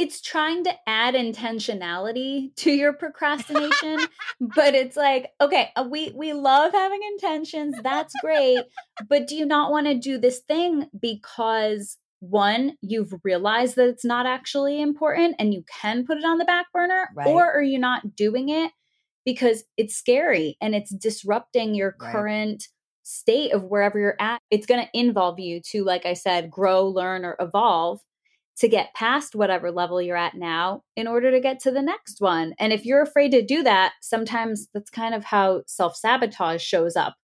it's trying to add intentionality to your procrastination but it's like okay uh, we we love having intentions that's great but do you not want to do this thing because one you've realized that it's not actually important and you can put it on the back burner Right. or are you not doing it because it's scary and it's disrupting your Right. current state of wherever you're at it's going to involve you to like i said grow learn or evolve to get past whatever level you're at now in order to get to the next one. And if you're afraid to do that, sometimes that's kind of how self sabotage shows up.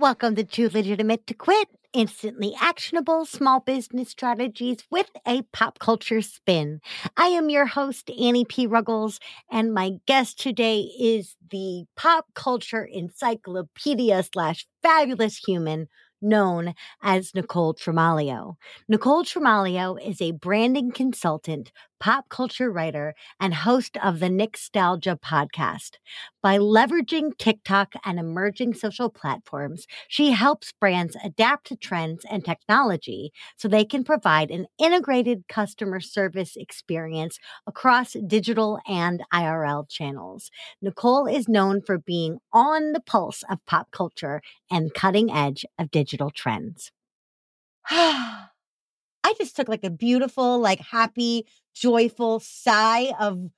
Welcome to Too Legitimate to Quit, instantly actionable small business strategies with a pop culture spin. I am your host, Annie P. Ruggles, and my guest today is the pop culture encyclopedia slash fabulous human known as Nicole Tremalio. Nicole Tremalio is a branding consultant, pop culture writer, and host of the Nostalgia podcast. By leveraging TikTok and emerging social platforms, she helps brands adapt to trends and technology so they can provide an integrated customer service experience across digital and IRL channels. Nicole is known for being on the pulse of pop culture and cutting edge of digital trends. I just took like a beautiful, like happy, joyful sigh of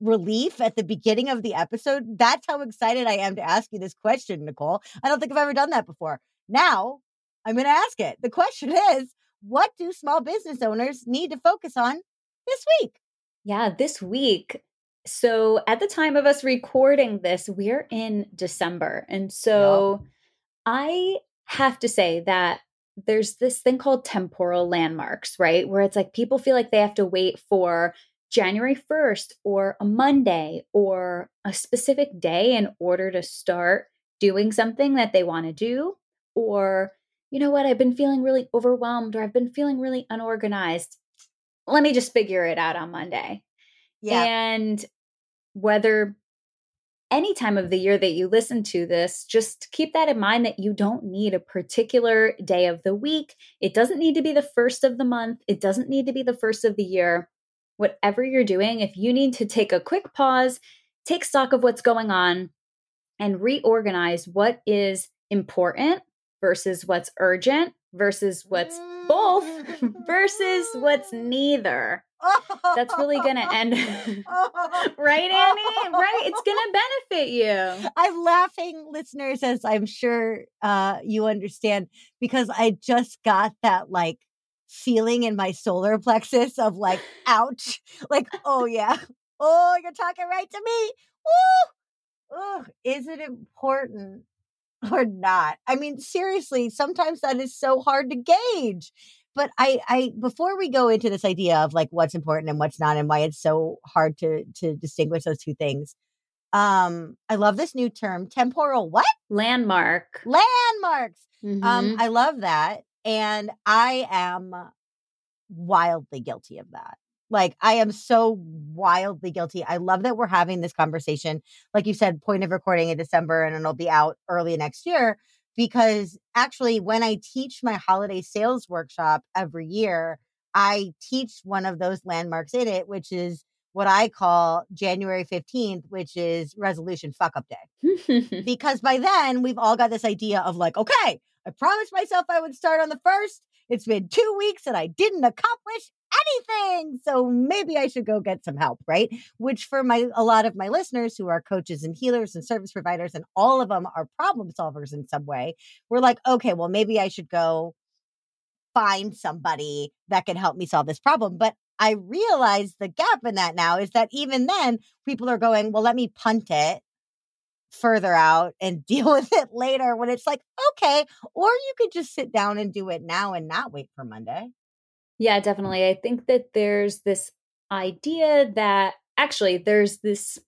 relief at the beginning of the episode. That's how excited I am to ask you this question, Nicole. I don't think I've ever done that before. Now I'm going to ask it. The question is what do small business owners need to focus on this week? Yeah, this week. So at the time of us recording this, we're in December. And so I have to say that there's this thing called temporal landmarks, right? Where it's like people feel like they have to wait for January 1st or a Monday or a specific day in order to start doing something that they want to do. Or, you know what, I've been feeling really overwhelmed or I've been feeling really unorganized. Let me just figure it out on Monday. Yeah. And whether any time of the year that you listen to this, just keep that in mind that you don't need a particular day of the week. It doesn't need to be the first of the month, it doesn't need to be the first of the year. Whatever you're doing, if you need to take a quick pause, take stock of what's going on, and reorganize what is important versus what's urgent versus what's both versus what's neither. That's really going to end. right, Annie? Right? It's going to benefit you. I'm laughing, listeners, as I'm sure uh, you understand, because I just got that like feeling in my solar plexus of like, ouch. Like, oh yeah. Oh, you're talking right to me. Woo! Is it important or not? I mean, seriously, sometimes that is so hard to gauge. But I, I before we go into this idea of like what's important and what's not and why it's so hard to to distinguish those two things, um, I love this new term, temporal what? Landmark. Landmarks. Um, Mhm. I love that. And I am wildly guilty of that. Like, I am so wildly guilty. I love that we're having this conversation. Like you said, point of recording in December and it'll be out early next year. Because actually, when I teach my holiday sales workshop every year, I teach one of those landmarks in it, which is what I call January 15th, which is resolution fuck up day because by then we've all got this idea of like, okay, I promised myself I would start on the first. It's been two weeks and I didn't accomplish anything. So maybe I should go get some help, right? Which for my a lot of my listeners who are coaches and healers and service providers, and all of them are problem solvers in some way, we're like, okay, well, maybe I should go find somebody that can help me solve this problem. But I realize the gap in that now is that even then people are going, well, let me punt it further out and deal with it later when it's like, okay, or you could just sit down and do it now and not wait for Monday. Yeah, definitely. I think that there's this idea that actually there's this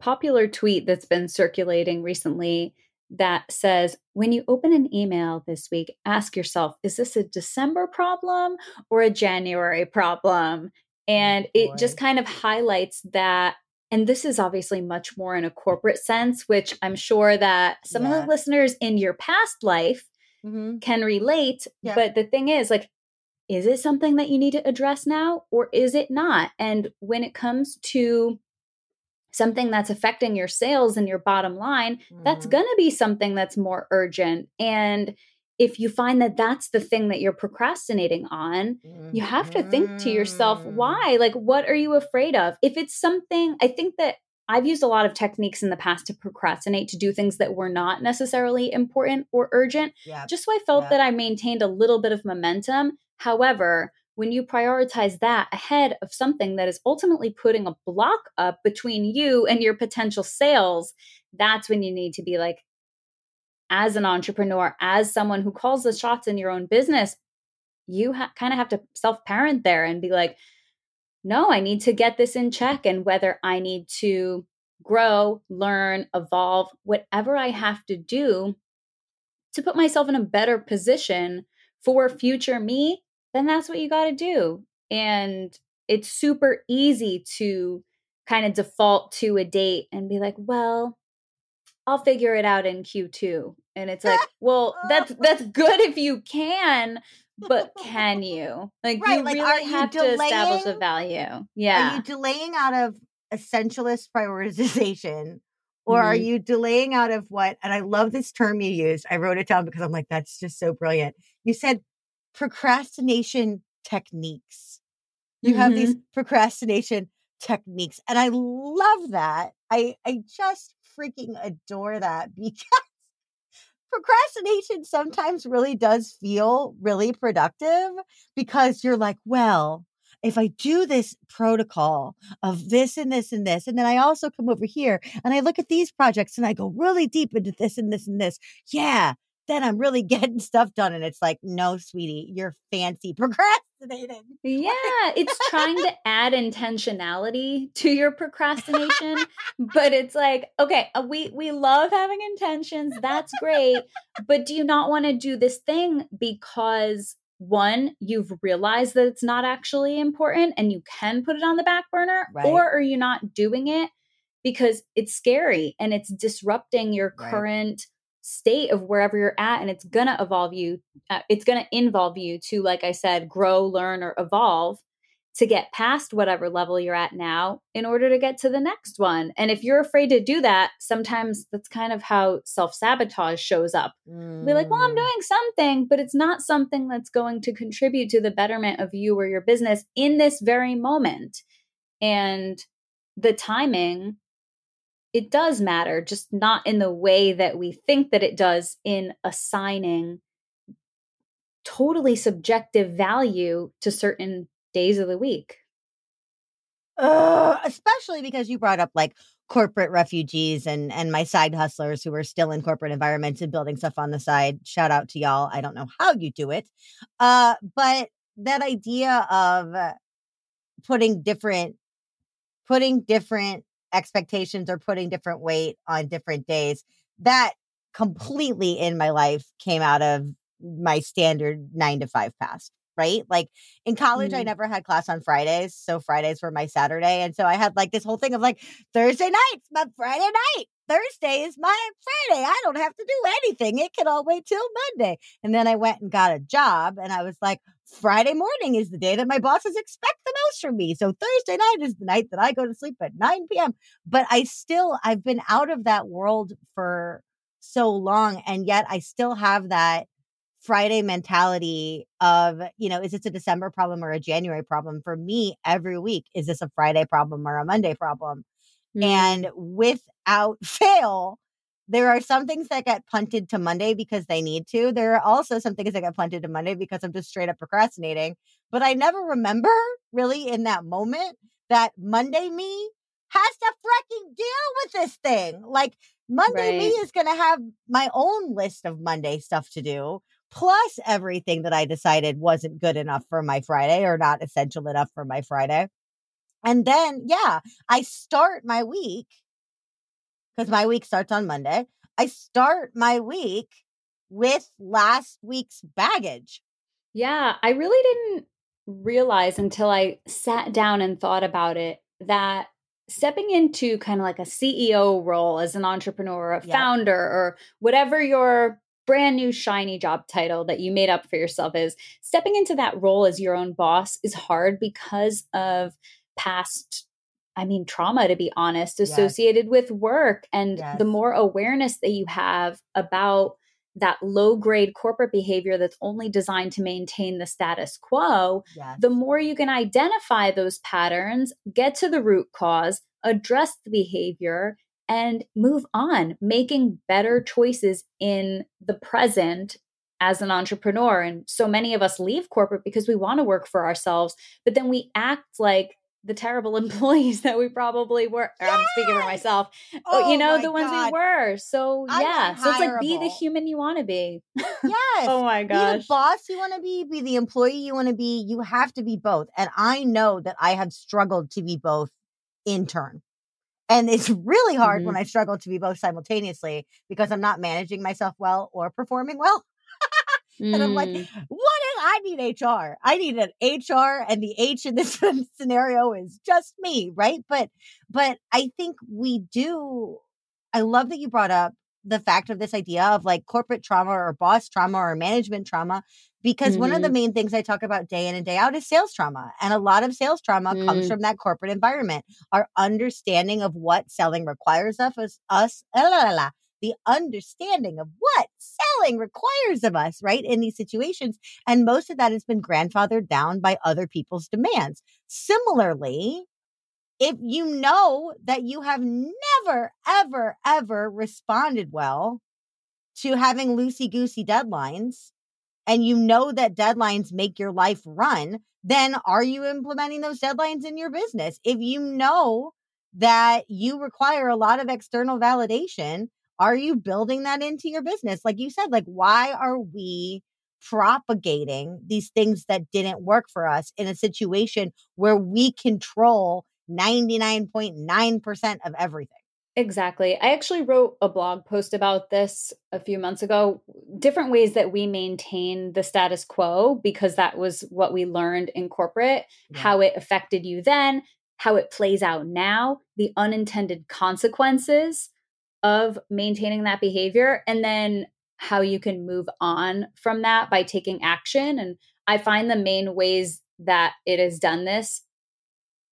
popular tweet that's been circulating recently that says when you open an email this week, ask yourself, is this a December problem or a January problem? And it just kind of highlights that. And this is obviously much more in a corporate sense, which I'm sure that some of the listeners in your past life Mhm. can relate. Yep. But the thing is, like, is it something that you need to address now or is it not? And when it comes to something that's affecting your sales and your bottom line, that's Mhm. going to be something that's more urgent. And if you find that that's the thing that you're procrastinating on, you have to think to yourself, Mhm. why? Like, what are you afraid of? If it's something, I think that I've used a lot of techniques in the past to procrastinate, to do things that were not necessarily important or urgent, Yeah. just so I felt Yeah. that I maintained a little bit of momentum. However, when you prioritize that ahead of something that is ultimately putting a block up between you and your potential sales, that's when you need to be like, as an entrepreneur, as someone who calls the shots in your own business, you ha- kind of have to self parent there and be like, no, I need to get this in check. And whether I need to grow, learn, evolve, whatever I have to do to put myself in a better position for future me, then that's what you got to do. And it's super easy to kind of default to a date and be like, well, I'll figure it out in Q2. And it's like, well, that's that's good if you can, but can you? Like Right, you like, really are you have to establish a delaying? value. Are you delaying out of essentialist prioritization? Or are Mhm. you delaying out of what? And I love this term you used. I wrote it down because I'm like, that's just so brilliant. You said procrastination techniques. You have these mm-hmm. procrastination techniques. And I love that. I I just freaking adore that because procrastination sometimes really does feel really productive because you're like, well, if I do this protocol of this and this and this, and then I also come over here and I look at these projects and I go really deep into this and this and this, yeah, then I'm really getting stuff done. And it's like, no, sweetie, you're fancy procrastinating. Yeah, it's trying to add intentionality to your procrastination, but it's like, okay, uh, we we love having intentions. That's great, but do you not want to do this thing because one, you've realized that it's not actually important and you can put it on the back burner, Right. or are you not doing it because it's scary and it's disrupting your Right. current state of wherever you're at and it's going to evolve you uh, it's going to involve you to like i said grow learn or evolve to get past whatever level you're at now in order to get to the next one. And if you're afraid to do that sometimes that's kind of how self-sabotage shows up. Be like well i'm Mm, doing something but it's not something that's going to contribute to the betterment of you or your business in this very moment. And the timing it does matter just not in the way that we think that it does in assigning totally subjective value to certain days of the week Ugh, especially because you brought up like corporate refugees and and my side hustlers who are still in corporate environments and building stuff on the side. Shout out to y'all. I don't know how you do it. Uh but that idea of uh, putting different putting different expectations or putting different weight on different days that completely in my life came out of my standard 9 to 5 past right like in college i Mm. never had class on fridays so fridays were my saturday and so i had like this whole thing of like thursday night's my friday night thursday is my friday i don't have to do anything it can all wait till monday and then i went and got a job and i was like Friday morning is the day that my bosses expect the most from me. So Thursday night is the night that I go to sleep at 9 p.m. But I still, I've been out of that world for so long. And yet I still have that Friday mentality of, you know, is this a December problem or a January problem? For me, every week, is this a Friday problem or a Monday problem? Mm. And without fail, there are some things that get punted to Monday because they need to. There are also some things that get punted to Monday because I'm just straight up procrastinating. But I never remember really in that moment that Monday me has to freaking deal with this thing. Like Monday me is going to have my own list of Monday stuff to do. plus everything that I decided wasn't good enough for my Friday or not essential enough for my Friday. And then, yeah, I start my week because my week starts on Monday. I start my week with last week's baggage. Yeah, I really didn't realize until I sat down and thought about it that stepping into kind of like a CEO role as an entrepreneur, a Yep. founder, or whatever your brand new shiny job title that you made up for yourself is, stepping into that role as your own boss is hard because of past. I mean, trauma, to be honest, Yes. associated with work. And Yes. the more awareness that you have about that low grade corporate behavior that's only designed to maintain the status quo, Yes. the more you can identify those patterns, get to the root cause, address the behavior, and move on, making better choices in the present as an entrepreneur. And so many of us leave corporate because we want to work for ourselves, but then we act like the terrible employees that we probably were. or I'm speaking for Yes! myself. Oh, you know, the ones God. we were. So I'm yeah. So it's like be the human you want to be. Yes. Oh my god. Be the boss you want to be, be the employee you want to be. You have to be both. And I know that I have struggled to be both in turn. And it's really hard Mm-hmm. when I struggle to be both simultaneously because I'm not managing myself well or performing well. And I'm like, Mm. what I need HR? I need an HR and the H in this scenario is just me, right? But but I think we do I love that you brought up the fact of this idea of like corporate trauma or boss trauma or management trauma because one of the main things I talk about day in and day out is sales trauma. And a lot of sales trauma comes Mm. from that corporate environment. Our understanding of what selling requires of us, us la, la, la, the understanding of what requires of us, right? In these situations. And most of that has been grandfathered down by other people's demands. Similarly, if you know that you have never, ever, ever responded well to having loosey goosey deadlines, and you know that deadlines make your life run, then are you implementing those deadlines in your business? If you know that you require a lot of external validation, are you building that into your business? Like you said, like, why are we propagating these things that didn't work for us in a situation where we control 99.9% of everything? Exactly. I actually wrote a blog post about this a few months ago. Different ways that we maintain the status quo because that was what we learned in corporate, Yeah. how it affected you then, how it plays out now, the unintended consequences of maintaining that behavior, and then how you can move on from that by taking action. And I find the main ways that it has done this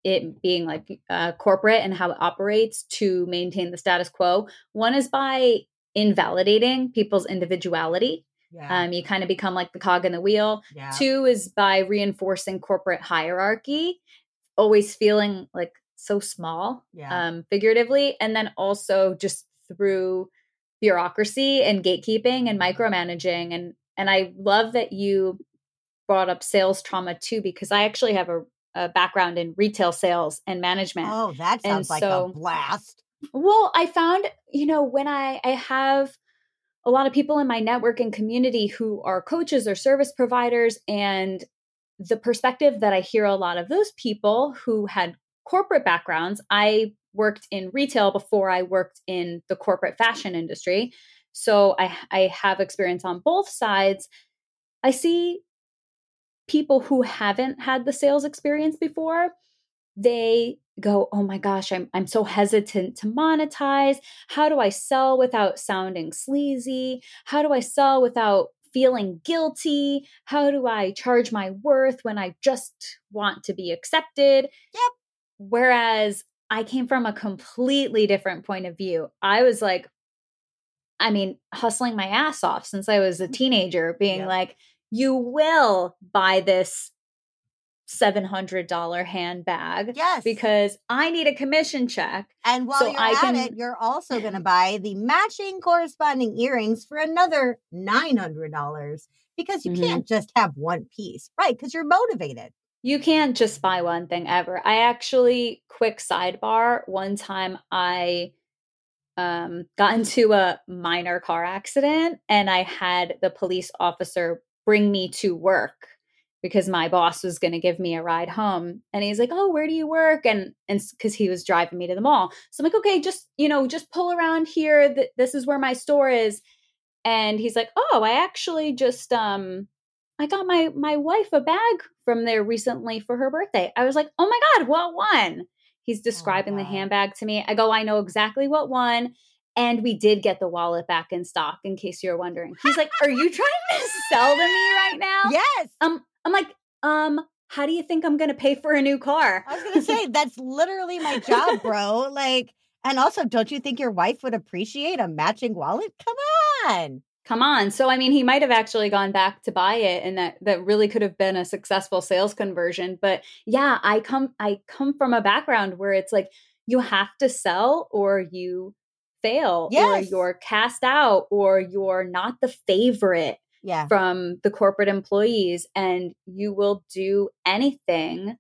it being like uh, corporate and how it operates to maintain the status quo. One is by invalidating people's individuality. Yeah. Um, you kind of become like the cog in the wheel. yeah. Two is by reinforcing corporate hierarchy, always feeling like so small, Yeah. um, figuratively, and then also just through bureaucracy and gatekeeping and micromanaging. And and I love that you brought up sales trauma too, because I actually have a, a background in retail sales and management. Oh, that sounds like a blast. Well, I found, you know, when I I have a lot of people in my network and community who are coaches or service providers and the perspective that I hear a lot of those people who had corporate backgrounds, I worked in retail before I worked in the corporate fashion industry. So I I have experience on both sides. I see people who haven't had the sales experience before they go oh my gosh i'm i'm so hesitant to monetize how do i sell without sounding sleazy how do i sell without feeling guilty how do i charge my worth when i just want to be accepted Yep. whereas i came from a completely different point of view i was like i mean hustling my ass off since i was a teenager being Yep. like you will buy this $700 handbag Yes. because I need a commission check. and while so you're I at can- it, you're also going to buy the matching corresponding earrings for another $900 because you Mhm. can't just have one piece, right? Because you're motivated. You can't just buy one thing ever. I actually, quick sidebar, one time I um, got into a minor car accident and I had the police officer bring me to work because my boss was going to give me a ride home. And he's like oh where do you work? And and because he was driving me to the mall. So i'm like okay just you know just pull around here. Th- this is where my store is. And he's like oh i actually just um i got my my wife a bag from there recently for her birthday i was like oh my god what one he's describing the wow. handbag to me i go i know exactly what one and we did get the wallet back in stock in case you're wondering he's like are you trying to sell to me right now Yes. um, I'm like, um, how do you think I'm gonna pay for a new car? I was gonna say that's literally my job, bro. Like, and also, don't you think your wife would appreciate a matching wallet? Come on. Come on. So I mean, he might have actually gone back to buy it, and that that really could have been a successful sales conversion. But yeah, I come I come from a background where it's like you have to sell or you fail, or you're cast out, or you're not the favorite. Yeah. from the corporate employees and you will do anything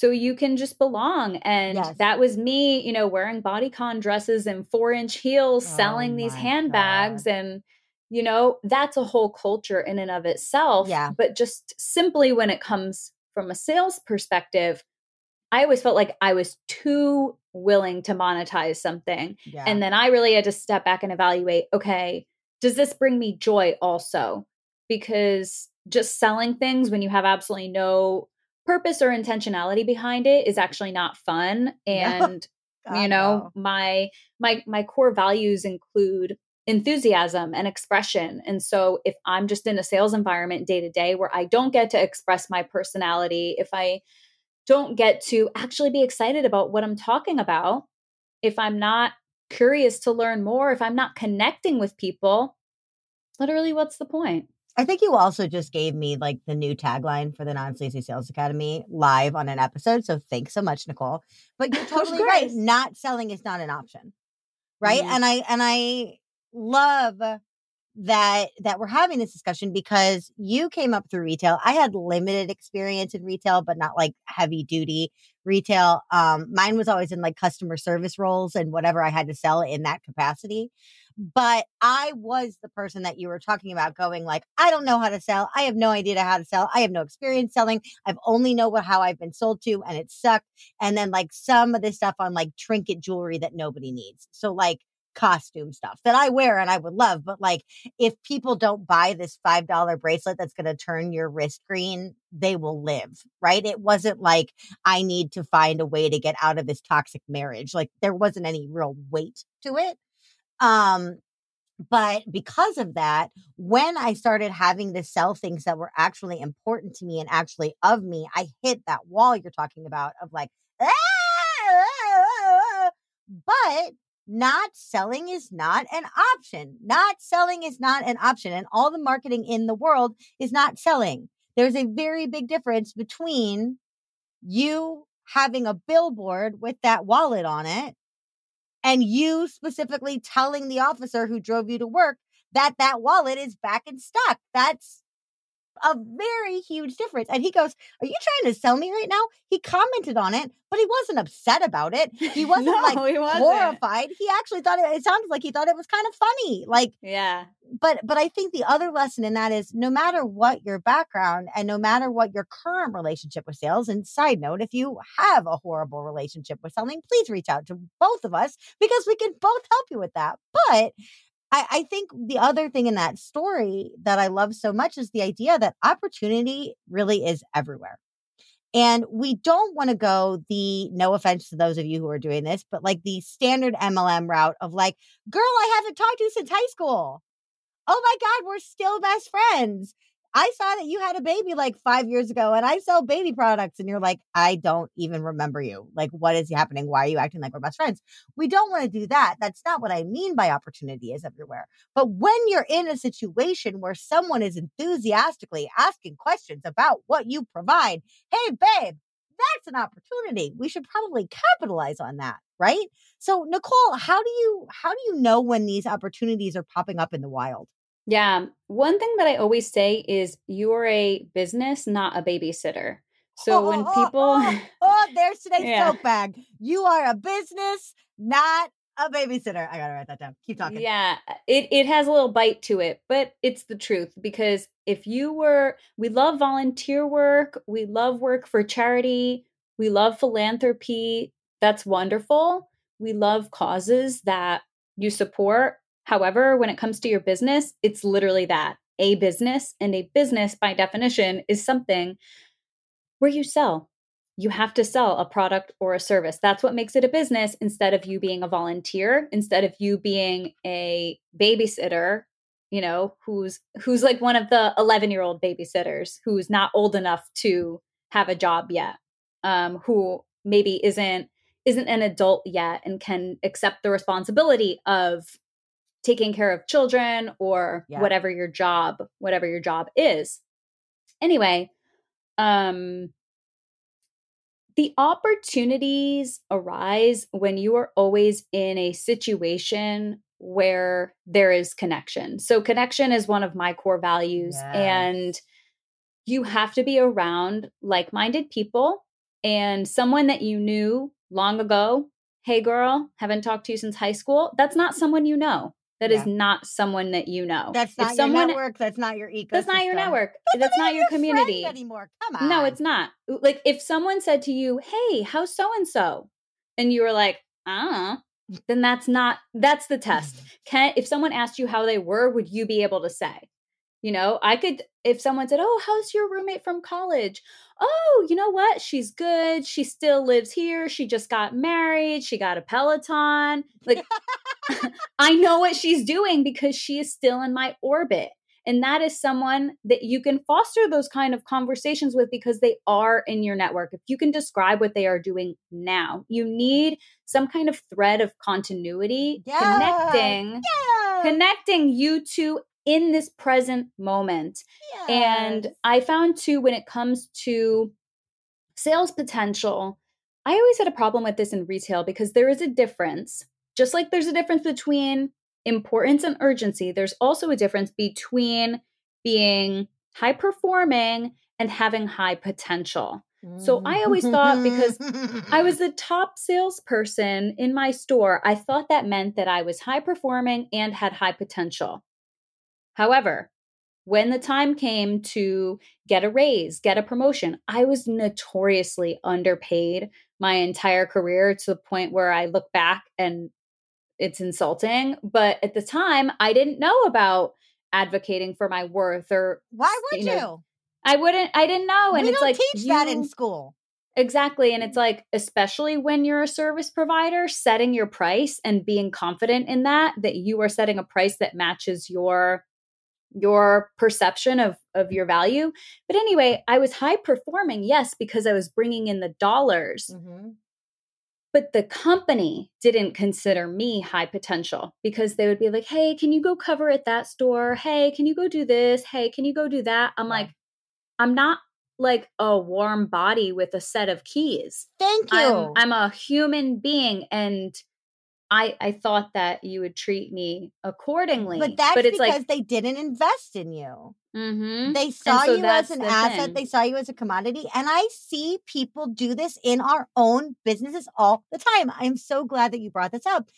so you can just belong and Yes. that was me you know wearing bodycon dresses and four inch heels Oh selling these handbags God. and you know that's a whole culture in and of itself Yeah. but just simply when it comes from a sales perspective i always felt like i was too willing to monetize something Yeah. and then I really had to step back and evaluate okay, does this bring me joy also? Because just selling things when you have absolutely no purpose or intentionality behind it is actually not fun. And you know, my my my core values include enthusiasm and expression. And so if I'm just in a sales environment day to day where I don't get to express my personality, if I don't get to actually be excited about what I'm talking about, if I'm not curious to learn more, if I'm not connecting with people, literally, what's the point? I think you also just gave me like the new tagline for the Non Sleazy Sales Academy live on an episode. So thanks so much, Nicole. But you're totally right. Not selling is not an option. Right. Mhm. And I and I love that that we're having this discussion because you came up through retail. I had limited experience in retail, but not like heavy duty retail. Um, mine was always in like customer service roles and whatever I had to sell in that capacity. But I was the person that you were talking about going like, I don't know how to sell. I have no idea how to sell. I have no experience selling. I've only know how I've been sold to and it sucked. And then like some of this stuff on like trinket jewelry that nobody needs. So like costume stuff that I wear and I would love. But like if people don't buy this $5 bracelet that's going to turn your wrist green, they will live, right? It wasn't like I need to find a way to get out of this toxic marriage. Like there wasn't any real weight to it. Um, but because of that, when I started having to sell things that were actually important to me and actually of me, I hit that wall you're talking about of like, "Ah!" but not selling is not an option. Not selling is not an option. And all the marketing in the world is not selling. There's a very big difference between you having a billboard with that wallet on it and you specifically telling the officer who drove you to work that that wallet is back in stock. That's a very huge difference. And he goes, Are you trying to sell me right now? He commented on it, but he wasn't upset about it. He wasn't No, like he wasn't. horrified. He actually thought it, it sounded like he thought it was kind of funny. Like, Yeah. but but I think the other lesson in that is no matter what your background and no matter what your current relationship with sales, and side note, if you have a horrible relationship with selling, please reach out to both of us because we can both help you with that. But I, I think the other thing in that story that I love so much is the idea that opportunity really is everywhere. And we don't want to go the no offense to those of you who are doing this, but like the standard MLM route of like, girl, I haven't talked to you since high school. Oh my God, we're still best friends. I saw that you had a baby like five years ago and I sell baby products. And you're like, I don't even remember you. Like, what is happening? Why are you acting like we're best friends? We don't want to do that. That's not what I mean by opportunity is everywhere. But when you're in a situation where someone is enthusiastically asking questions about what you provide, hey, babe, that's an opportunity. We should probably capitalize on that, right? So, Nicole, how do you how do you know when these opportunities are popping up in the wild? Yeah. One thing that I always say is you're a business, not a babysitter. So oh, when Oh, oh, people oh, oh, there's today's Yeah. tote bag. You are a business, not a babysitter. I gotta write that down. Keep talking. Yeah, uh, it it has a little bite to it, but it's the truth because if you were we love volunteer work, we love work for charity, we love philanthropy. That's wonderful. We love causes that you support. However, when it comes to your business, it's literally that, a business, and a business by definition is something where you sell you have to sell a product or a service. That's what makes it a business instead of you being a volunteer, instead of you being a babysitter, you know, who's who's like one of the 11-year-old babysitters who's not old enough to have a job yet. Um who maybe isn't isn't an adult yet and can accept the responsibility of taking care of children or Yeah. whatever your job whatever your job is. Anyway, um the opportunities arise when you are always in a situation where there is connection. So, connection is one of my core values, Yes. and you have to be around like minded people and someone that you knew long ago. Hey, girl, haven't talked to you since high school. That's not someone you know. That is Yeah. not someone that you know. That's If not someone, your network. That's not your ecosystem. That's not your network. That's That's not your friend community. anymore. Come on. No, it's not. Like if someone said to you, "Hey, how's so and so?" and you were like, "Ah," then that's not that's the test. Can if someone asked you how they were, would you be able to say? You know, I could if someone said, "Oh, how's your roommate from college?" "Oh, you know what? She's good. She still lives here. She just got married. She got a Peloton." Like I know what she's doing because she is still in my orbit. And that is someone that you can foster those kind of conversations with because they are in your network. If you can describe what they are doing now, you need some kind of thread of continuity Yes. connecting Yes. connecting you two in this present moment. And I found too, when it comes to sales potential, I always had a problem with this in retail because there is a difference. Just like there's a difference between importance and urgency, there's also a difference between being high performing and having high potential. So mm. I always thought because I was the top salesperson in my store, I thought that meant that I was high performing and had high potential. However, when the time came to get a raise, get a promotion, I was notoriously underpaid my entire career to the point where I look back and it's insulting. But at the time, I didn't know about advocating for my worth or Why would you you? I wouldn't, I didn't know. And we it's don't like, teach that in school. Exactly. And it's like, especially when you're a service provider, setting your price and being confident in that, that you are setting a price that matches your your perception of of your value. But anyway i was high performing yes because i was bringing in the dollars. Mhm. but the company didn't consider me high potential because they would be like hey can you go cover at that store? Hey can you go do this? Hey can you go do that? I'm like i'm not like a warm body with a set of keys. Thank you. I'm, I'm a human being and I I thought that you would treat me accordingly. but that's but it's because like they didn't invest in you. Mhm. They saw so you as an the asset. thing. They saw you as a commodity. And I see people do this in our own businesses all the time. I'm so glad that you brought this up.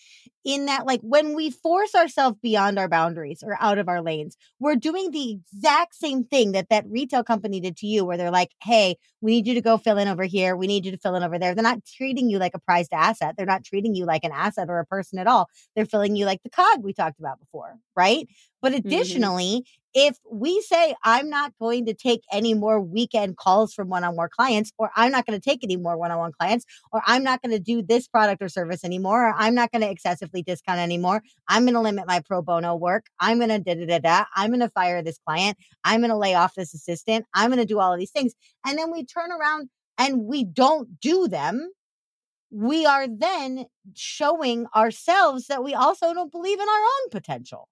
In that, like, when we force ourselves beyond our boundaries or out of our lanes, we're doing the exact same thing that that retail company did to you, where they're like, hey, we need you to go fill in over here. We need you to fill in over there. They're not treating you like a prized asset. They're not treating you like an asset or a person at all. They're filling you like the cog we talked about before, right? But additionally, if we say, I'm not going to take any more weekend calls from one on one clients, or I'm not going to take any more one on one clients, or I'm not going to do this product or service anymore, or I'm not going to excessively discount anymore, I'm going to limit my pro bono work. I'm going to da da da da. I'm going to fire this client. I'm going to lay off this assistant. I'm going to do all of these things. And then we turn around and we don't do them. We are then showing ourselves that we also don't believe in our own potential.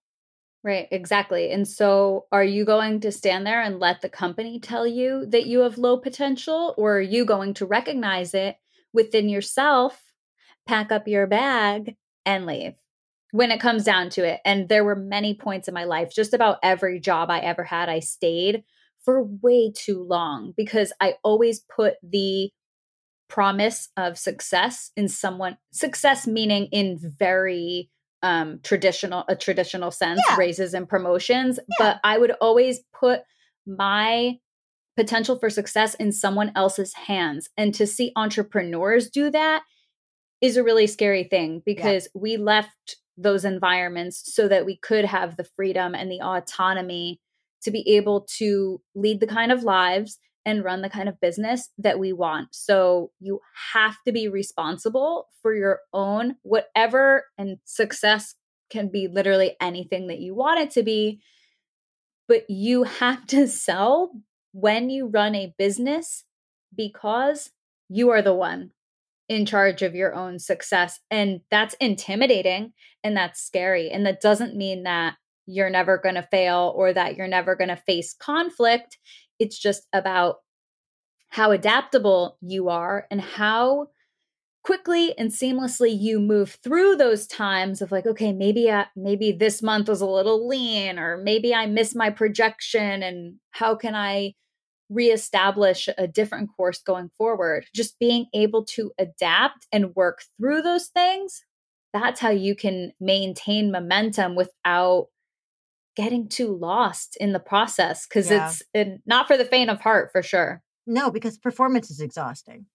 Right, exactly. And so are you going to stand there and let the company tell you that you have low potential or are you going to recognize it within yourself, pack up your bag and leave? When it comes down to it. And there were many points in my life, just about every job I ever had, I stayed for way too long because I always put the promise of success in someone success meaning in very um traditional a traditional sense Yeah. raises and promotions Yeah. but i would always put my potential for success in someone else's hands and to see entrepreneurs do that is a really scary thing because we left those environments so that we could have the freedom and the autonomy to be able to lead the kind of lives and run the kind of business that we want. So you have to be responsible for your own whatever and success can be literally anything that you want it to be. But you have to sell when you run a business because you are the one in charge of your own success. And that's intimidating and that's scary. And that doesn't mean that you're never going to fail or that you're never going to face conflict it's just about how adaptable you are and how quickly and seamlessly you move through those times of like okay maybe maybe this month was a little lean or maybe i missed my projection and how can i reestablish a different course going forward? Just being able to adapt and work through those things that's how you can maintain momentum without getting too lost in the process because Yeah. it's it, not for the faint of heart for sure No, because performance is exhausting.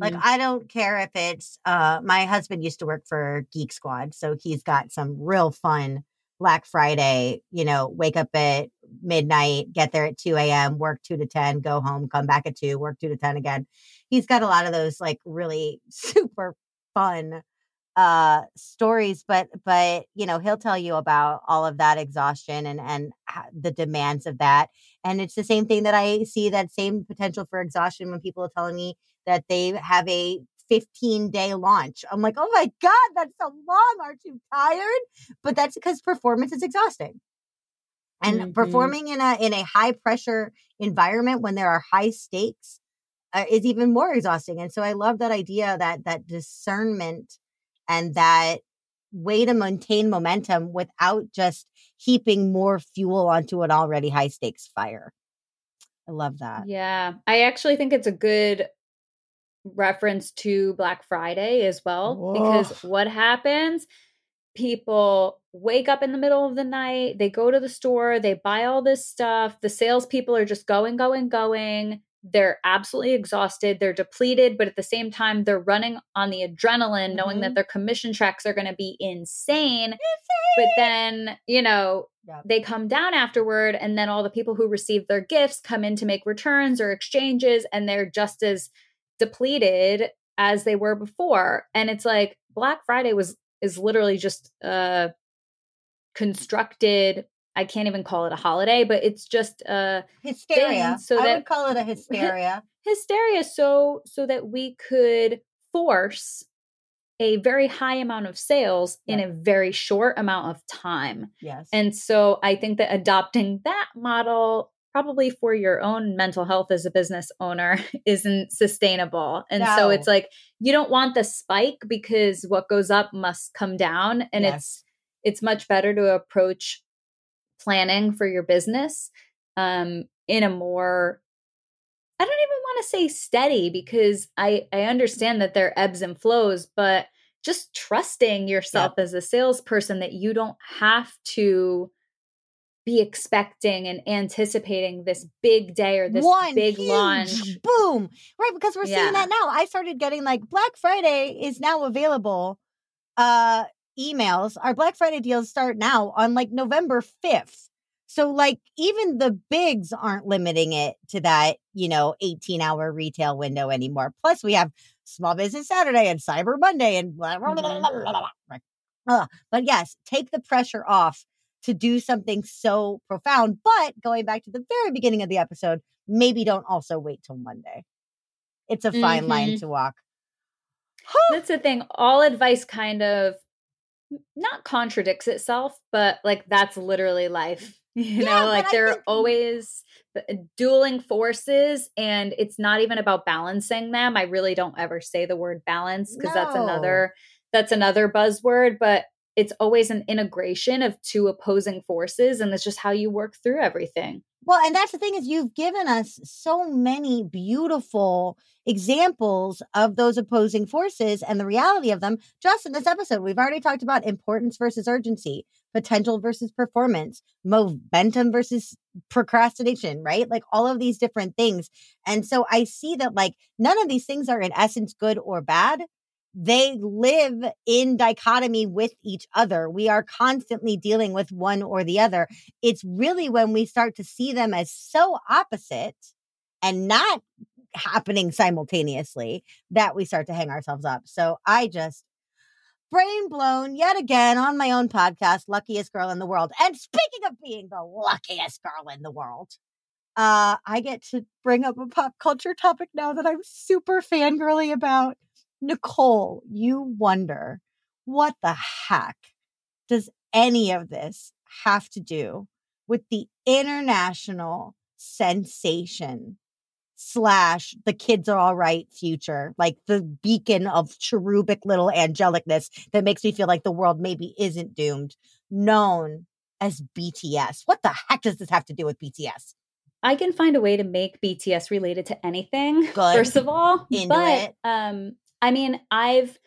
Like Mhm. I don't care if it's uh my husband used to work for Geek Squad, so he's got some real fun Black Friday, you know, wake up at midnight, get there at 2 a.m., work two to 10, go home, come back at two, work two to 10 again. He's got a lot of those like really super fun uh stories but but you know he'll tell you about all of that exhaustion and and the demands of that and it's the same thing that i see that same potential for exhaustion when people are telling me that they have a 15 day launch. I'm like oh my god that's so long aren't you tired? But that's because performance is exhausting. And Mhm. performing in a in a high pressure environment when there are high stakes uh, is even more exhausting and so i love that idea that that discernment and that way to maintain momentum without just heaping more fuel onto an already high stakes fire i love that Yeah, I actually think it's a good reference to Black Friday as well because what happens? People wake up in the middle of the night, they go to the store, they buy all this stuff. The salespeople are just going, going, going. They're absolutely exhausted. They're depleted, but at the same time, they're running on the adrenaline, knowing Mhm. that their commission checks are going to be insane. But then, you know, they come down afterward, and then all the people who received their gifts come in to make returns or exchanges, and they're just as depleted as they were before. And it's like Black Friday was is literally just uh constructed. I can't even call it a holiday, but it's just uh hysteria so i that- would call it a hysteria hysteria so so that we could force a very high amount of sales in a very short amount of time. yes And so I think that adopting that model probably for your own mental health as a business owner isn't sustainable. And so it's like you don't want the spike because what goes up must come down and Yes. it's it's much better to approach planning for your business um in a more I don't even want to say steady because I I understand that there are ebbs and flows, but just trusting yourself as a salesperson that you don't have to be expecting and anticipating this big day or this one big huge launch. boom right because we're Yeah. seeing that now i started getting like black friday is now available uh emails our black friday deals start now on like november 5th so like even the bigs aren't limiting it to that you know 18 hour retail window anymore plus we have small business saturday and cyber monday and blah, blah, blah, blah, blah, blah, blah. Uh, but yes take the pressure off to do something so profound. But going back to the very beginning of the episode, maybe don't also wait till Monday. It's a fine line Mhm. to walk. That's the thing. All advice kind of not contradicts itself, but like that's literally life. You Yeah, know, like there are think- always uh, dueling forces, and it's not even about balancing them. I really don't ever say the word balance because that's another that's another buzzword, but it's always an integration of two opposing forces, and it's just how you work through everything. Well, and that's the thing is you've given us so many beautiful examples of those opposing forces and the reality of them just in this episode. We've already talked about importance versus urgency, potential versus performance, momentum versus procrastination, right? Like all of these different things. And so I see that like none of these things are in essence good or bad. They live in dichotomy with each other. We are constantly dealing with one or the other. It's really when we start to see them as so opposite and not happening simultaneously that we start to hang ourselves up. So I just brain blown yet again on my own podcast, Luckiest Girl in the World. And speaking of being the luckiest girl in the world, uh, I get to bring up a pop culture topic now that I'm super fangirly about. Nicole, you wonder what the heck does any of this have to do with the international sensation slash the kids are all right future, like the beacon of cherubic little angelicness that makes me feel like the world maybe isn't doomed, known as BTS. What the heck does this have to do with BTS? I can find a way to make BTS related to anything. Good. First of all, Into but it. um, I mean, I've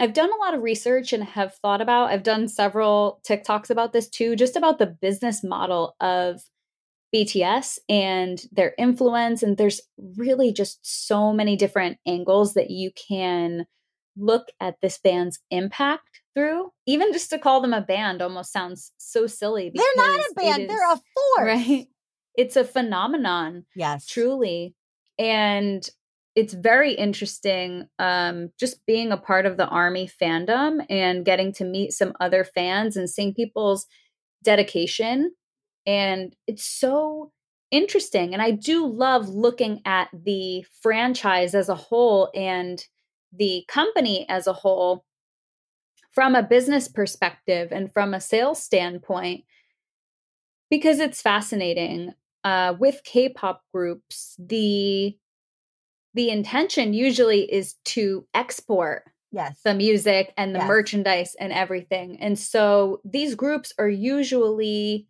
I've done a lot of research and have thought about. I've done several TikToks about this too, just about the business model of BTS and their influence. And there's really just so many different angles that you can look at this band's impact through. Even just to call them a band almost sounds so silly. They're not a band, it they're a is- force. right. It's a phenomenon Yes. truly and it's very interesting um just being a part of the army fandom and getting to meet some other fans and seeing people's dedication. And it's so interesting and i do love looking at the franchise as a whole and the company as a whole from a business perspective and from a sales standpoint because it's fascinating. Uh, with K-pop groups, the the intention usually is to export Yes. the music and the Yes. merchandise and everything. And so these groups are usually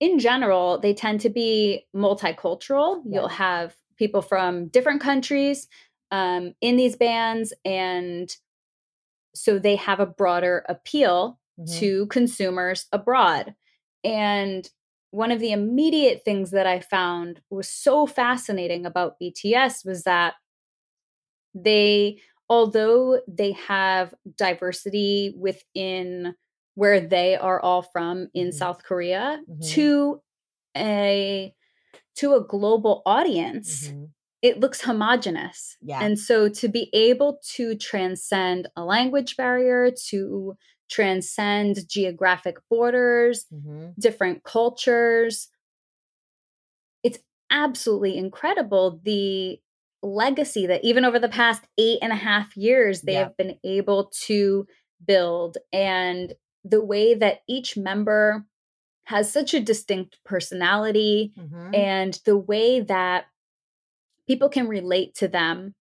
in general, they tend to be multicultural. You'll have people from different countries um, in these bands and so they have a broader appeal Mhm. to consumers abroad. And one of the immediate things that I found was so fascinating about BTS was that they, although they have diversity within where they are all from in Mhm. South Korea Mhm. to a to a global audience Mhm. it looks homogenous. Yeah. And so to be able to transcend a language barrier, to transcend geographic borders, Mhm. different cultures, it's absolutely incredible the legacy that even over the past eight and a half years they Yeah. have been able to build and the way that each member has such a distinct personality Mhm. and the way that people can relate to them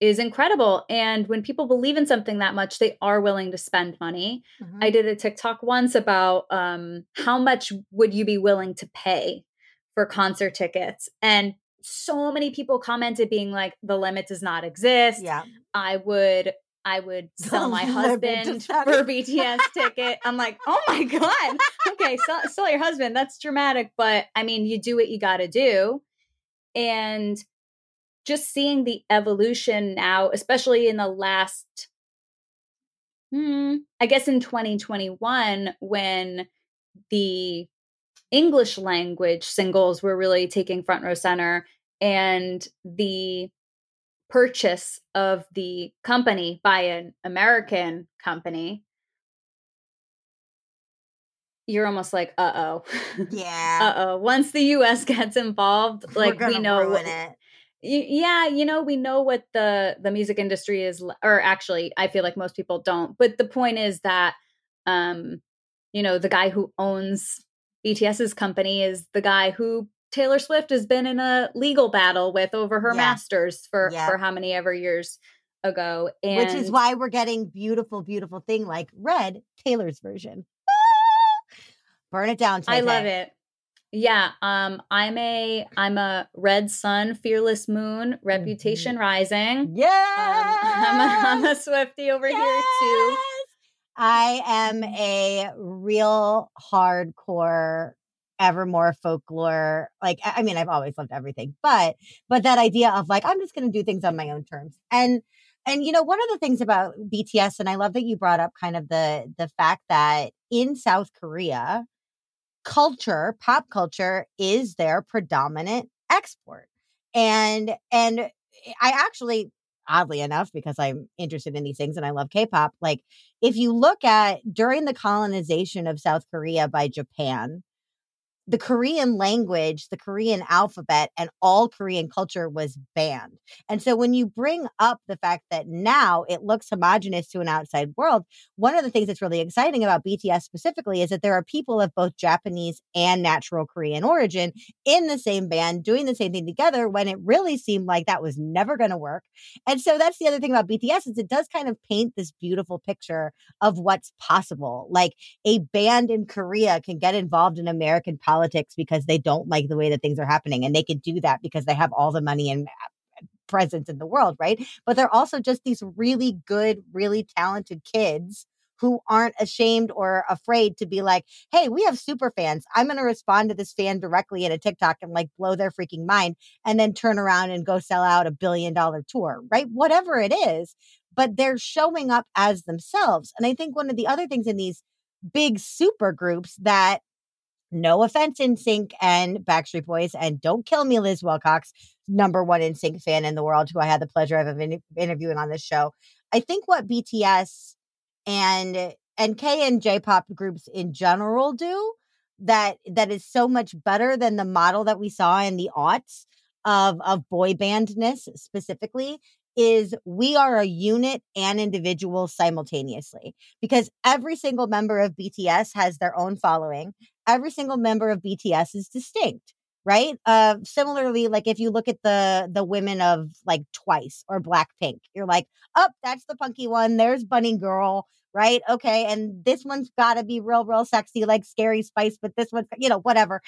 is incredible and when people believe in something that much they are willing to spend money. Mhm. i did a tiktok once about um, how much would you be willing to pay for concert tickets? And so many people commented being like the limit does not exist. Yeah. i would i would sell my The husband for a bts ticket. I'm like oh my god. Okay sell, sell your husband. That's dramatic but i mean you do what you got to do. And just seeing the evolution now especially in the last hmm, i guess in 2021 when the english language singles were really taking front row center and the purchase of the company by an american company you're almost like uh-oh Yeah. uh-oh once the us gets involved like we know ruin what, yeah you know we know what the the music industry is or actually i feel like most people don't but the point is that um you know the guy who owns bts's company is the guy who taylor swift has been in a legal battle with over her Yeah. masters for Yeah. for how many ever years ago and Which is why we're getting beautiful, beautiful thing like Red, Taylor's version. Burn it down. i Tay love it Yeah, um, I'm a I'm a red sun, fearless moon, reputation rising. Yeah. Um, I'm a, I'm a Swifty over here too. I am a real hardcore evermore folklore like i I mean i've always loved everything but but that idea of like i'm just going to do things on my own terms and and you know one of the things about bts and i love that you brought up kind of the the fact that in south korea culture pop culture is their predominant export. And and eh, i actually oddly enough because i'm interested in these things and i love k-pop like if you look at during the colonization of south korea by japan the Korean language, the Korean alphabet, and all Korean culture was banned. And so when you bring up the fact that now it looks homogenous to an outside world, one of the things that's really exciting about BTS specifically is that there are people of both Japanese and natural Korean origin in the same band doing the same thing together when it really seemed like that was never going to work. And so that's the other thing about BTS is it does kind of paint this beautiful picture of what's possible. Like a band in Korea can get involved in American politics because they don't like the way that things are happening. And they can do that because they have all the money and uh, presence in the world, right? But they're also just these really good, really talented kids who aren't ashamed or afraid to be like, hey, we have super fans. I'm going to respond to this fan directly in a TikTok and like blow their freaking mind and then turn around and go sell out a billion dollar tour, right? Whatever it is. But they're showing up as themselves. And I think one of the other things in these big super groups that no offense NSYNC and backstreet boys and don't kill me liz wilcox number one NSYNC fan in the world who i had the pleasure of interviewing on this show i think what bts and and k and j-pop groups in general do that that is so much better than the model that we saw in the aughts of of boy bandness specifically is we are a unit and individual simultaneously because every single member of BTS has their own following. Every single member of BTS is distinct, right? Uh, similarly, like if you look at the the women of like Twice or Blackpink, you're like, oh, that's the punky one. There's Bunny Girl, right? Okay, and this one's got to be real, real sexy, like Scary Spice, but this one, you know, whatever.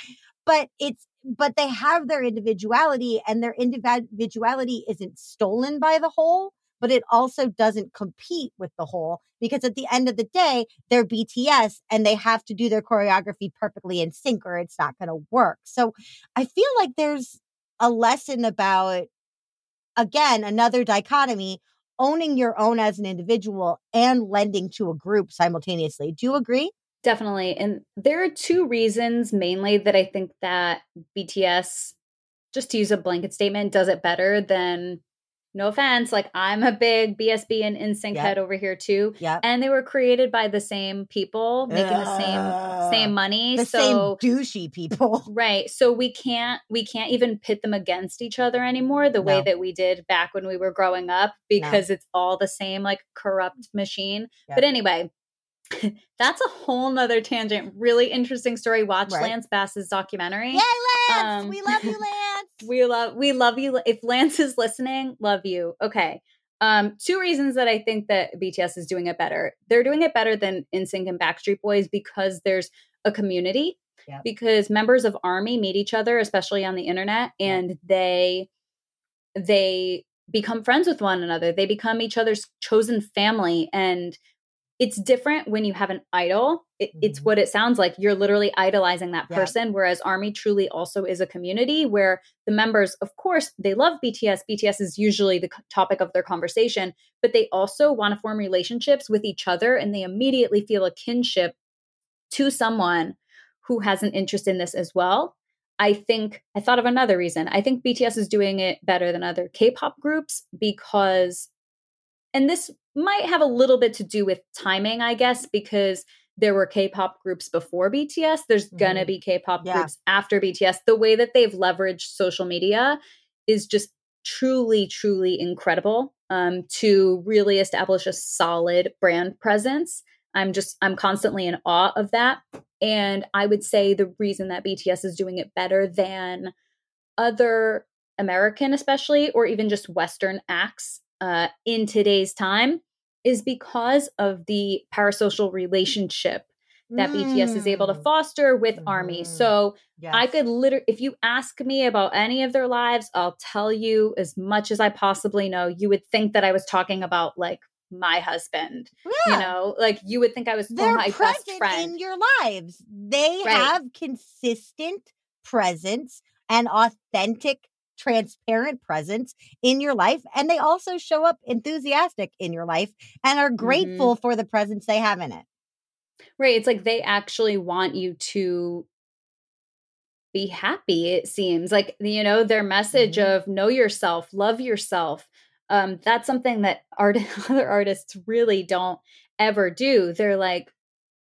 But it's but they have their individuality and their individuality isn't stolen by the whole but it also doesn't compete with the whole because at the end of the day they're bts and they have to do their choreography perfectly in sync or it's not going to work so i feel like there's a lesson about again another dichotomy owning your own as an individual and lending to a group simultaneously do you agree Definitely. And there are two reasons mainly that I think that BTS, just to use a blanket statement, does it better than no offense, like I'm a big BSB and NSYNC Yep. head over here too. yeah And they were created by the same people making the same same money. the so same douchey people Right. So we can't we can't even pit them against each other anymore the way that we did back when we were growing up because it's all the same like corrupt machine. But anyway, that's a whole nother tangent. Really interesting story. Watch Right. Lance Bass's documentary. Yay, Lance! Um, we love you, Lance. We love we love you. If Lance is listening, love you. Okay. Um, two reasons that I think that BTS is doing it better. They're doing it better than NSYNC and Backstreet Boys because there's a community. Yep. Because members of Army meet each other, especially on the internet, and they they become friends with one another. They become each other's chosen family, and it's different when you have an idol. It, It's Mhm. what it sounds like. You're literally idolizing that Yeah. person. Whereas Army truly also is a community where the members, of course, they love BTS. BTS is usually the topic of their conversation, but they also want to form relationships with each other and they immediately feel a kinship to someone who has an interest in this as well. I think I thought of another reason. I think BTS is doing it better than other K pop groups because, and this might have a little bit to do with timing, I guess, because there were K pop groups before BTS. There's gonna Mhm. be K pop Yeah. groups after BTS. The way that they've leveraged social media is just truly, truly incredible um, to really establish a solid brand presence. I'm just, I'm constantly in awe of that. And I would say the reason that BTS is doing it better than other American, especially, or even just Western acts uh, in today's time is because of the parasocial relationship that BTS is able to Mm. foster with Army. Mhm. So I could literally, if you ask me about any of their lives, I'll tell you as much as I possibly know. You would think that I was talking about like my husband, Yeah. you know, like you would think I was they're my present best friend. in your lives. They Right. have consistent presence and authentic, transparent presence in your life. And they also show up enthusiastic in your life and are grateful Mm-hmm. for the presence they have in it. Right. It's like they actually want you to be happy, it seems. Like, you know, their message Mhm. of know yourself, love yourself. Um, that's something that art other artists really don't ever do. They're like,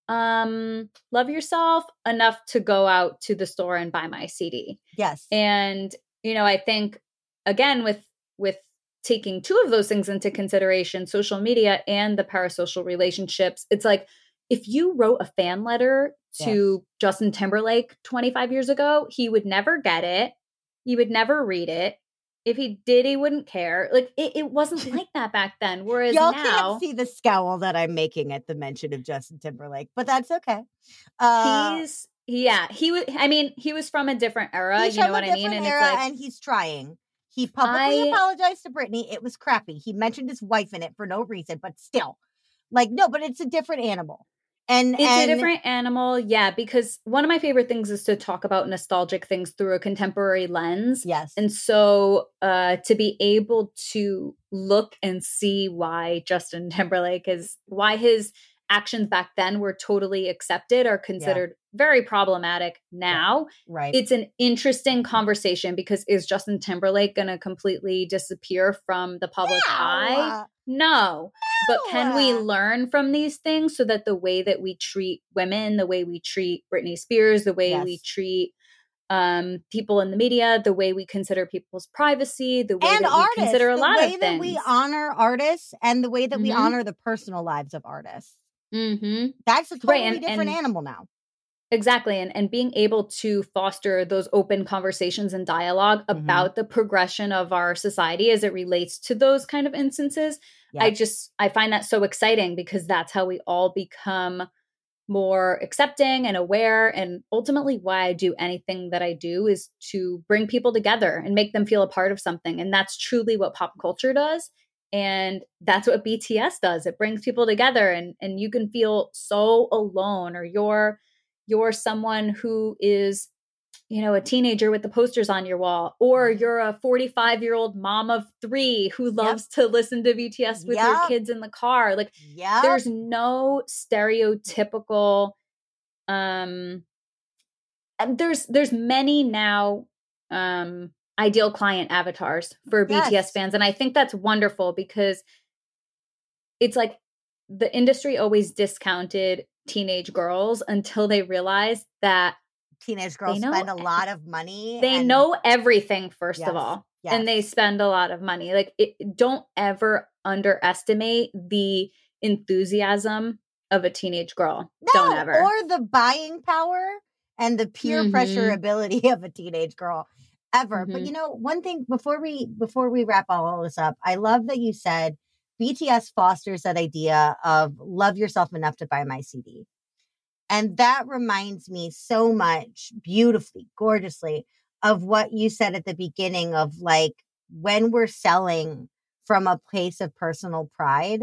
um, love yourself enough to go out to the store and buy my CD. Yes. And, you know, I think again with with taking two of those things into consideration, social media and the parasocial relationships, it's like if you wrote a fan letter to Justin Timberlake 25 years ago, he would never get it. He would never read it. If he did, he wouldn't care. Like it, it wasn't like that back then. Whereas Y'all now can't see the scowl that I'm making at the mention of Justin Timberlake, but that's okay. Uh, he's yeah, he was I mean, he was from a different era, he's you know what I mean? And era, it's like and he's trying. He publicly I- apologized to Britney. It was crappy. He mentioned his wife in it for no reason, but still, like, no, but it's a different animal. And It's and a different animal, yeah, because one of my favorite things is to talk about nostalgic things through a contemporary lens. yes, And so uh to be able to look and see why Justin Timberlake is why his actions back then were totally accepted are considered very problematic now. right. It's an interesting conversation because is Justin Timberlake going to completely disappear from the public eye? No. But can we learn from these things so that the way that we treat women, the way we treat Britney Spears, the way we treat um, people in the media, the way we consider people's privacy, the way and that we artists, consider a the way that we honor artists and the way that we Mhm. honor the personal lives of artists. Hmm That's a totally and- different and- animal now. Exactly. And and being able to foster those open conversations and dialogue Mhm. about the progression of our society as it relates to those kind of instances. I just I find that so exciting because that's how we all become more accepting and aware and ultimately why I do anything that I do is to bring people together and make them feel a part of something and that's truly what pop culture does and that's what BTS does it brings people together and and you can feel so alone or you're you're someone who is you know a teenager with the posters on your wall or Mm-hmm. you're a 45 year old mom of 3 who loves to listen to BTS with your kids in the car like Yeah. there's no stereotypical um and there's there's many now um ideal client avatars for BTS fans and I think that's wonderful because it's like the industry always discounted teenage girls until they realized that teenage girls spend a lot of money. they and- know everything first Yes, of all and they spend a lot of money like it, don't ever underestimate the enthusiasm of a teenage girl don't ever Or the buying power and the peer pressure Mhm. ability of a teenage girl ever. But Mhm. you know, one thing before we before we wrap all this up, I love that you said BTS fosters that idea of love yourself enough to buy my CD. And that reminds me so much beautifully, gorgeously of what you said at the beginning of like when we're selling from a place of personal pride,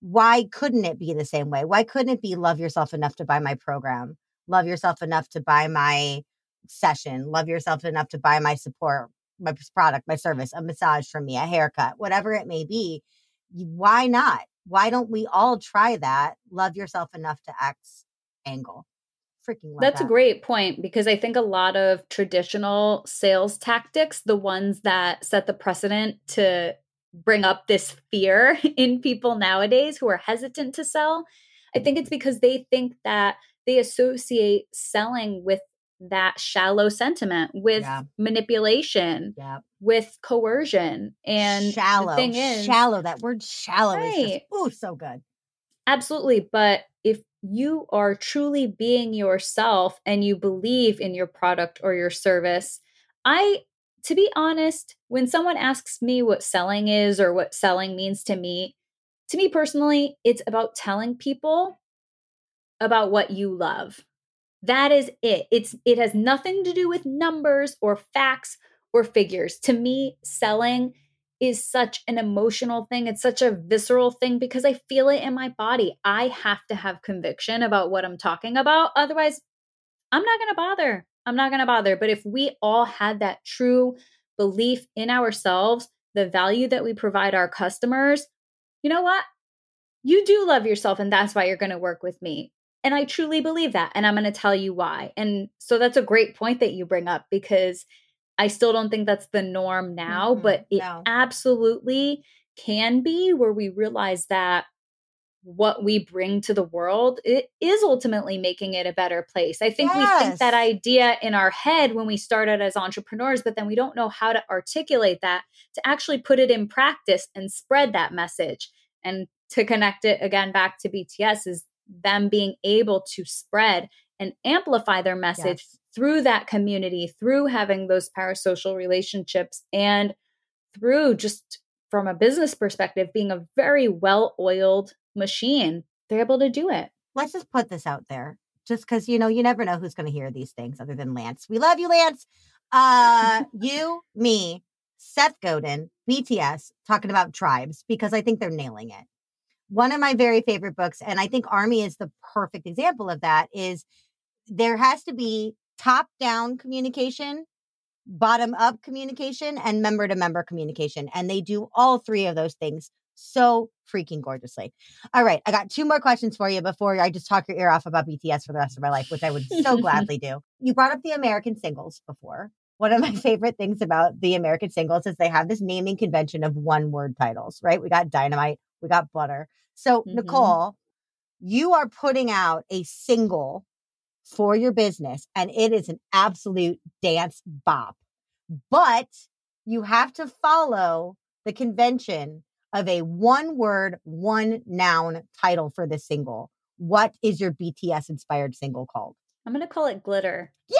why couldn't it be the same way? Why couldn't it be love yourself enough to buy my program? Love yourself enough to buy my session? Love yourself enough to buy my support, my product, my service, a massage from me, a haircut, whatever it may be. Why not? Why don't we all try that? Love yourself enough to X angle. Freaking love That's a great point because I think a lot of traditional sales tactics, the ones that set the precedent to bring up this fear in people nowadays who are hesitant to sell, I think it's because they think that they associate selling with that shallow sentiment, with Yeah. manipulation, Yeah. with coercion. And shallow, the thing is, shallow. That word shallow is just Right. ooh so good. Absolutely. But if you are truly being yourself and you believe in your product or your service, I, to be honest, when someone asks me what selling is or what selling means to me, to me personally, it's about telling people about what you love. That is it. It's it has nothing to do with numbers or facts or figures. To me, selling is such an emotional thing. It's such a visceral thing because I feel it in my body. I have to have conviction about what I'm talking about. Otherwise, I'm not going to bother. I'm not going to bother. But if we all had that true belief in ourselves, the value that we provide our customers, you know what? You do love yourself, and that's why you're going to work with me. And I truly believe that. And I'm going to tell you why. And so that's a great point that you bring up because I still don't think that's the norm now, Mhm, but it no. absolutely can be where we realize that what we bring to the world it is ultimately making it a better place. I think we think that idea in our head when we started as entrepreneurs, but then we don't know how to articulate that to actually put it in practice and spread that message. And to connect it again back to BTS is them being able to spread and amplify their message Yes. through that community, through having those parasocial relationships, and through just from a business perspective, being a very well oiled machine. They're able to do it. Let's just put this out there. Just because you know, you never know who's going to hear these things other than Lance. We love you, Lance. Uh you, me, Seth Godin, BTS, talking about tribes because I think they're nailing it. One of my very favorite books, and I think Army is the perfect example of that, is there has to be top down communication, bottom up communication, and member to member communication. And they do all three of those things so freaking gorgeously. All right. I got two more questions for you before I just talk your ear off about BTS for the rest of my life, which I would so gladly do. You brought up the American singles before. One of my favorite things about the American singles is they have this naming convention of one word titles, right? We got Dynamite, we got Butter. So, Mhm. Nicole, you are putting out a single for your business and it is an absolute dance bop. But you have to follow the convention of a one word, one noun title for this single. What is your BTS inspired single called? I'm going to call it glitter. Yay!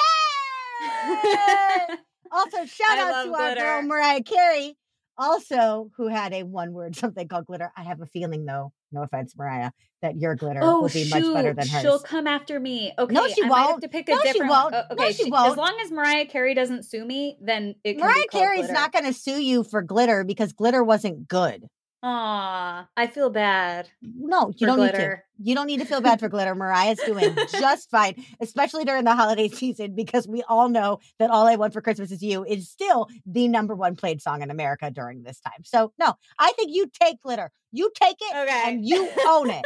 also, shout I out to our girl. Mariah Carey, also who had a one word something called glitter. I have a feeling, though, no offense, Mariah, that your glitter Oh, will be much better than hers. She'll come after me. Okay, she I won't. to pick a No, she won't. No, okay, she As won't. As long as Mariah Carey doesn't sue me, then it can Mariah Carey's glitter. not going to sue you for glitter because glitter wasn't good. Aw, I feel bad. No, you don't need to. You don't need to feel bad for glitter. Mariah's doing just fine, especially during the holiday season, because we all know that All I Want for Christmas Is You is still the number one played song in America during this time. So, no, I think you take glitter. You take it Okay. and you own it.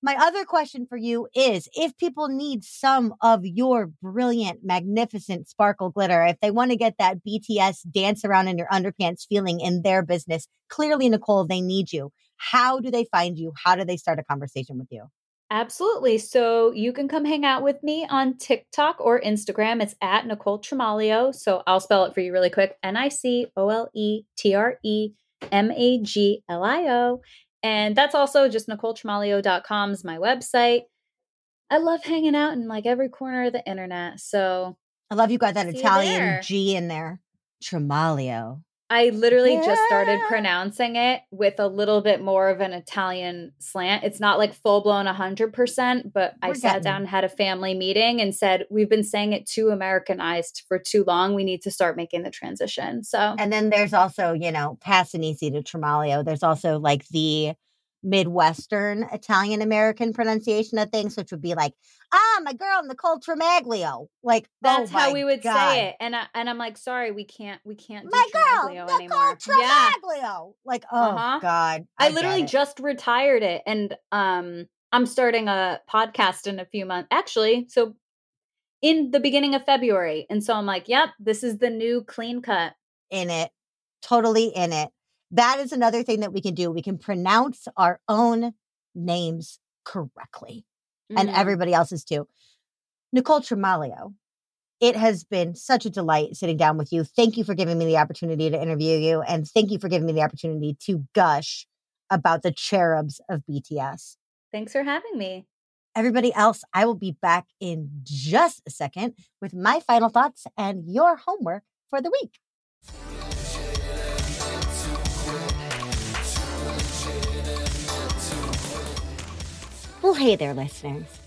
My other question for you is if people need some of your brilliant, magnificent sparkle glitter, if they want to get that BTS dance around in your underpants feeling in their business, clearly, Nicole, they need you. How do they find you? How do they start a conversation with you? Absolutely. So you can come hang out with me on TikTok or Instagram. It's at Nicole Tremaglio. So I'll spell it for you really quick N I C O L E T R E M A G L I O. And that's also just NicoleTremaglio.com is my website. I love hanging out in like every corner of the internet. So I love you got that Italian. G in there. Tremaglio. I literally just started pronouncing it with a little bit more of an Italian slant. It's not like full blown 100%, but I We're sat down and had a family meeting and said, We've been saying it too Americanized for too long. We need to start making the transition. So, And then there's also, you know, Passanisi to Tremaglio. There's also like the Midwestern Italian American pronunciation of things, which would be like, ah, my girl Nicole Tremaglio. Like that's oh how we would God. say it. And, I, and I'm like, Sorry, we can't, we can't do My girl Tremaglio Nicole anymore. Yeah. Like, oh Uh-huh. God. I get literally just retired it and um I'm starting a podcast in a few months. Actually, so in the beginning of February. And so I'm like, yep, this is the new clean cut. in it, totally in it. That is another thing that we can do. We can pronounce our own names correctly. and Mhm. everybody else's too. Nicole Tremaglio, it has been such a delight sitting down with you. Thank you for giving me the opportunity to interview you, and thank you for giving me the opportunity to gush about the cherubs of BTS. Thanks for having me. Everybody else, I will be back in just a second with my final thoughts and your homework for the week. Well, hey there, listeners.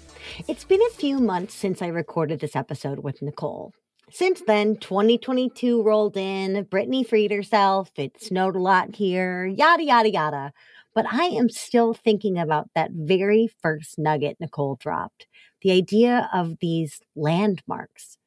It's been a few months since I recorded this episode with Nicole. Since then, 2022 rolled in, Britney freed herself, it snowed a lot here, yada, yada, yada. But I am still thinking about that very first nugget Nicole dropped the idea of these landmarks.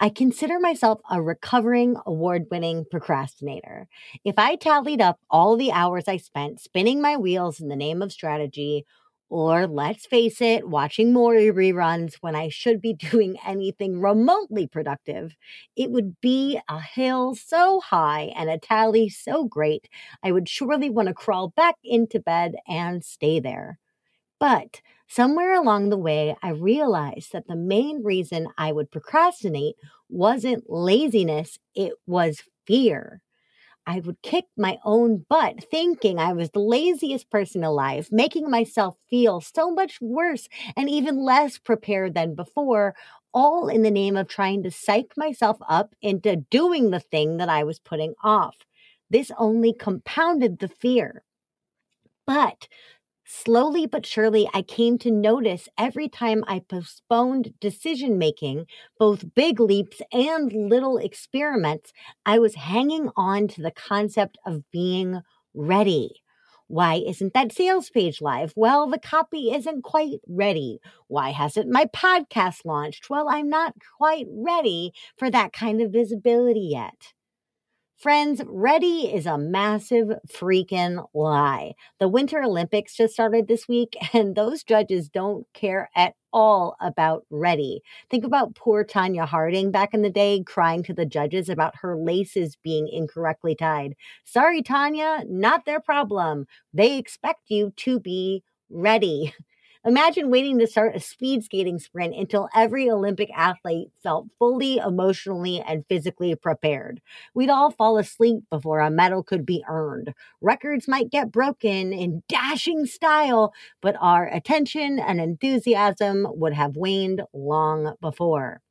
I consider myself a recovering award winning procrastinator. If I tallied up all the hours I spent spinning my wheels in the name of strategy, or let's face it, watching Maury reruns when I should be doing anything remotely productive, it would be a hill so high and a tally so great, I would surely want to crawl back into bed and stay there. But somewhere along the way, I realized that the main reason I would procrastinate wasn't laziness, it was fear. I would kick my own butt thinking I was the laziest person alive, making myself feel so much worse and even less prepared than before, all in the name of trying to psych myself up into doing the thing that I was putting off. This only compounded the fear. But Slowly but surely, I came to notice every time I postponed decision making, both big leaps and little experiments, I was hanging on to the concept of being ready. Why isn't that sales page live? Well, the copy isn't quite ready. Why hasn't my podcast launched? Well, I'm not quite ready for that kind of visibility yet. Friends, ready is a massive freaking lie. The Winter Olympics just started this week, and those judges don't care at all about ready. Think about poor Tonya Harding back in the day crying to the judges about her laces being incorrectly tied. Sorry, Tanya, not their problem. They expect you to be ready. Imagine waiting to start a speed skating sprint until every Olympic athlete felt fully emotionally and physically prepared. We'd all fall asleep before a medal could be earned. Records might get broken in dashing style, but our attention and enthusiasm would have waned long before.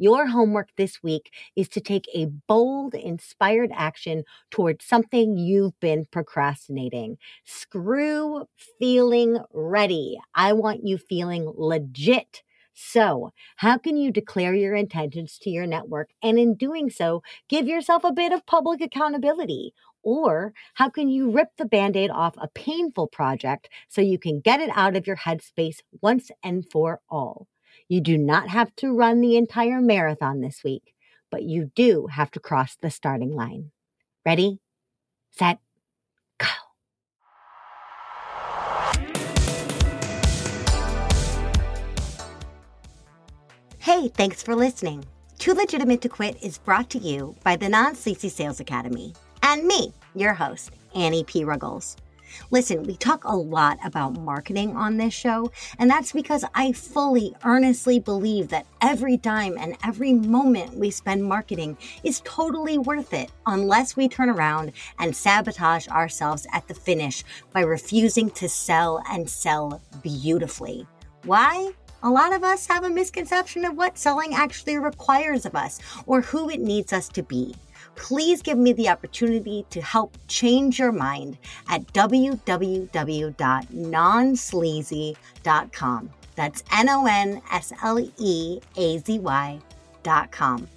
Your homework this week is to take a bold, inspired action towards something you've been procrastinating. Screw feeling ready. I want you feeling legit. So, how can you declare your intentions to your network and in doing so, give yourself a bit of public accountability? Or how can you rip the band aid off a painful project so you can get it out of your headspace once and for all? You do not have to run the entire marathon this week, but you do have to cross the starting line. Ready, set, go. Hey, thanks for listening. Too Legitimate to Quit is brought to you by the Non Sleazy Sales Academy and me, your host, Annie P. Ruggles. Listen, we talk a lot about marketing on this show, and that's because I fully, earnestly believe that every dime and every moment we spend marketing is totally worth it unless we turn around and sabotage ourselves at the finish by refusing to sell and sell beautifully. Why? A lot of us have a misconception of what selling actually requires of us or who it needs us to be please give me the opportunity to help change your mind at www.nonsleazy.com. That's N O N S L E A Z Y.com.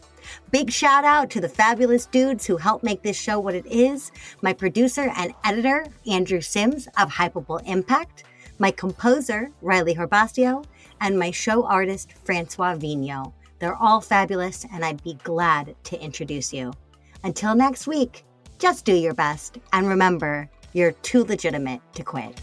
Big shout out to the fabulous dudes who helped make this show what it is my producer and editor, Andrew Sims of Hypable Impact, my composer, Riley Herbastio, and my show artist, Francois Vigno. They're all fabulous, and I'd be glad to introduce you. Until next week, just do your best and remember, you're too legitimate to quit.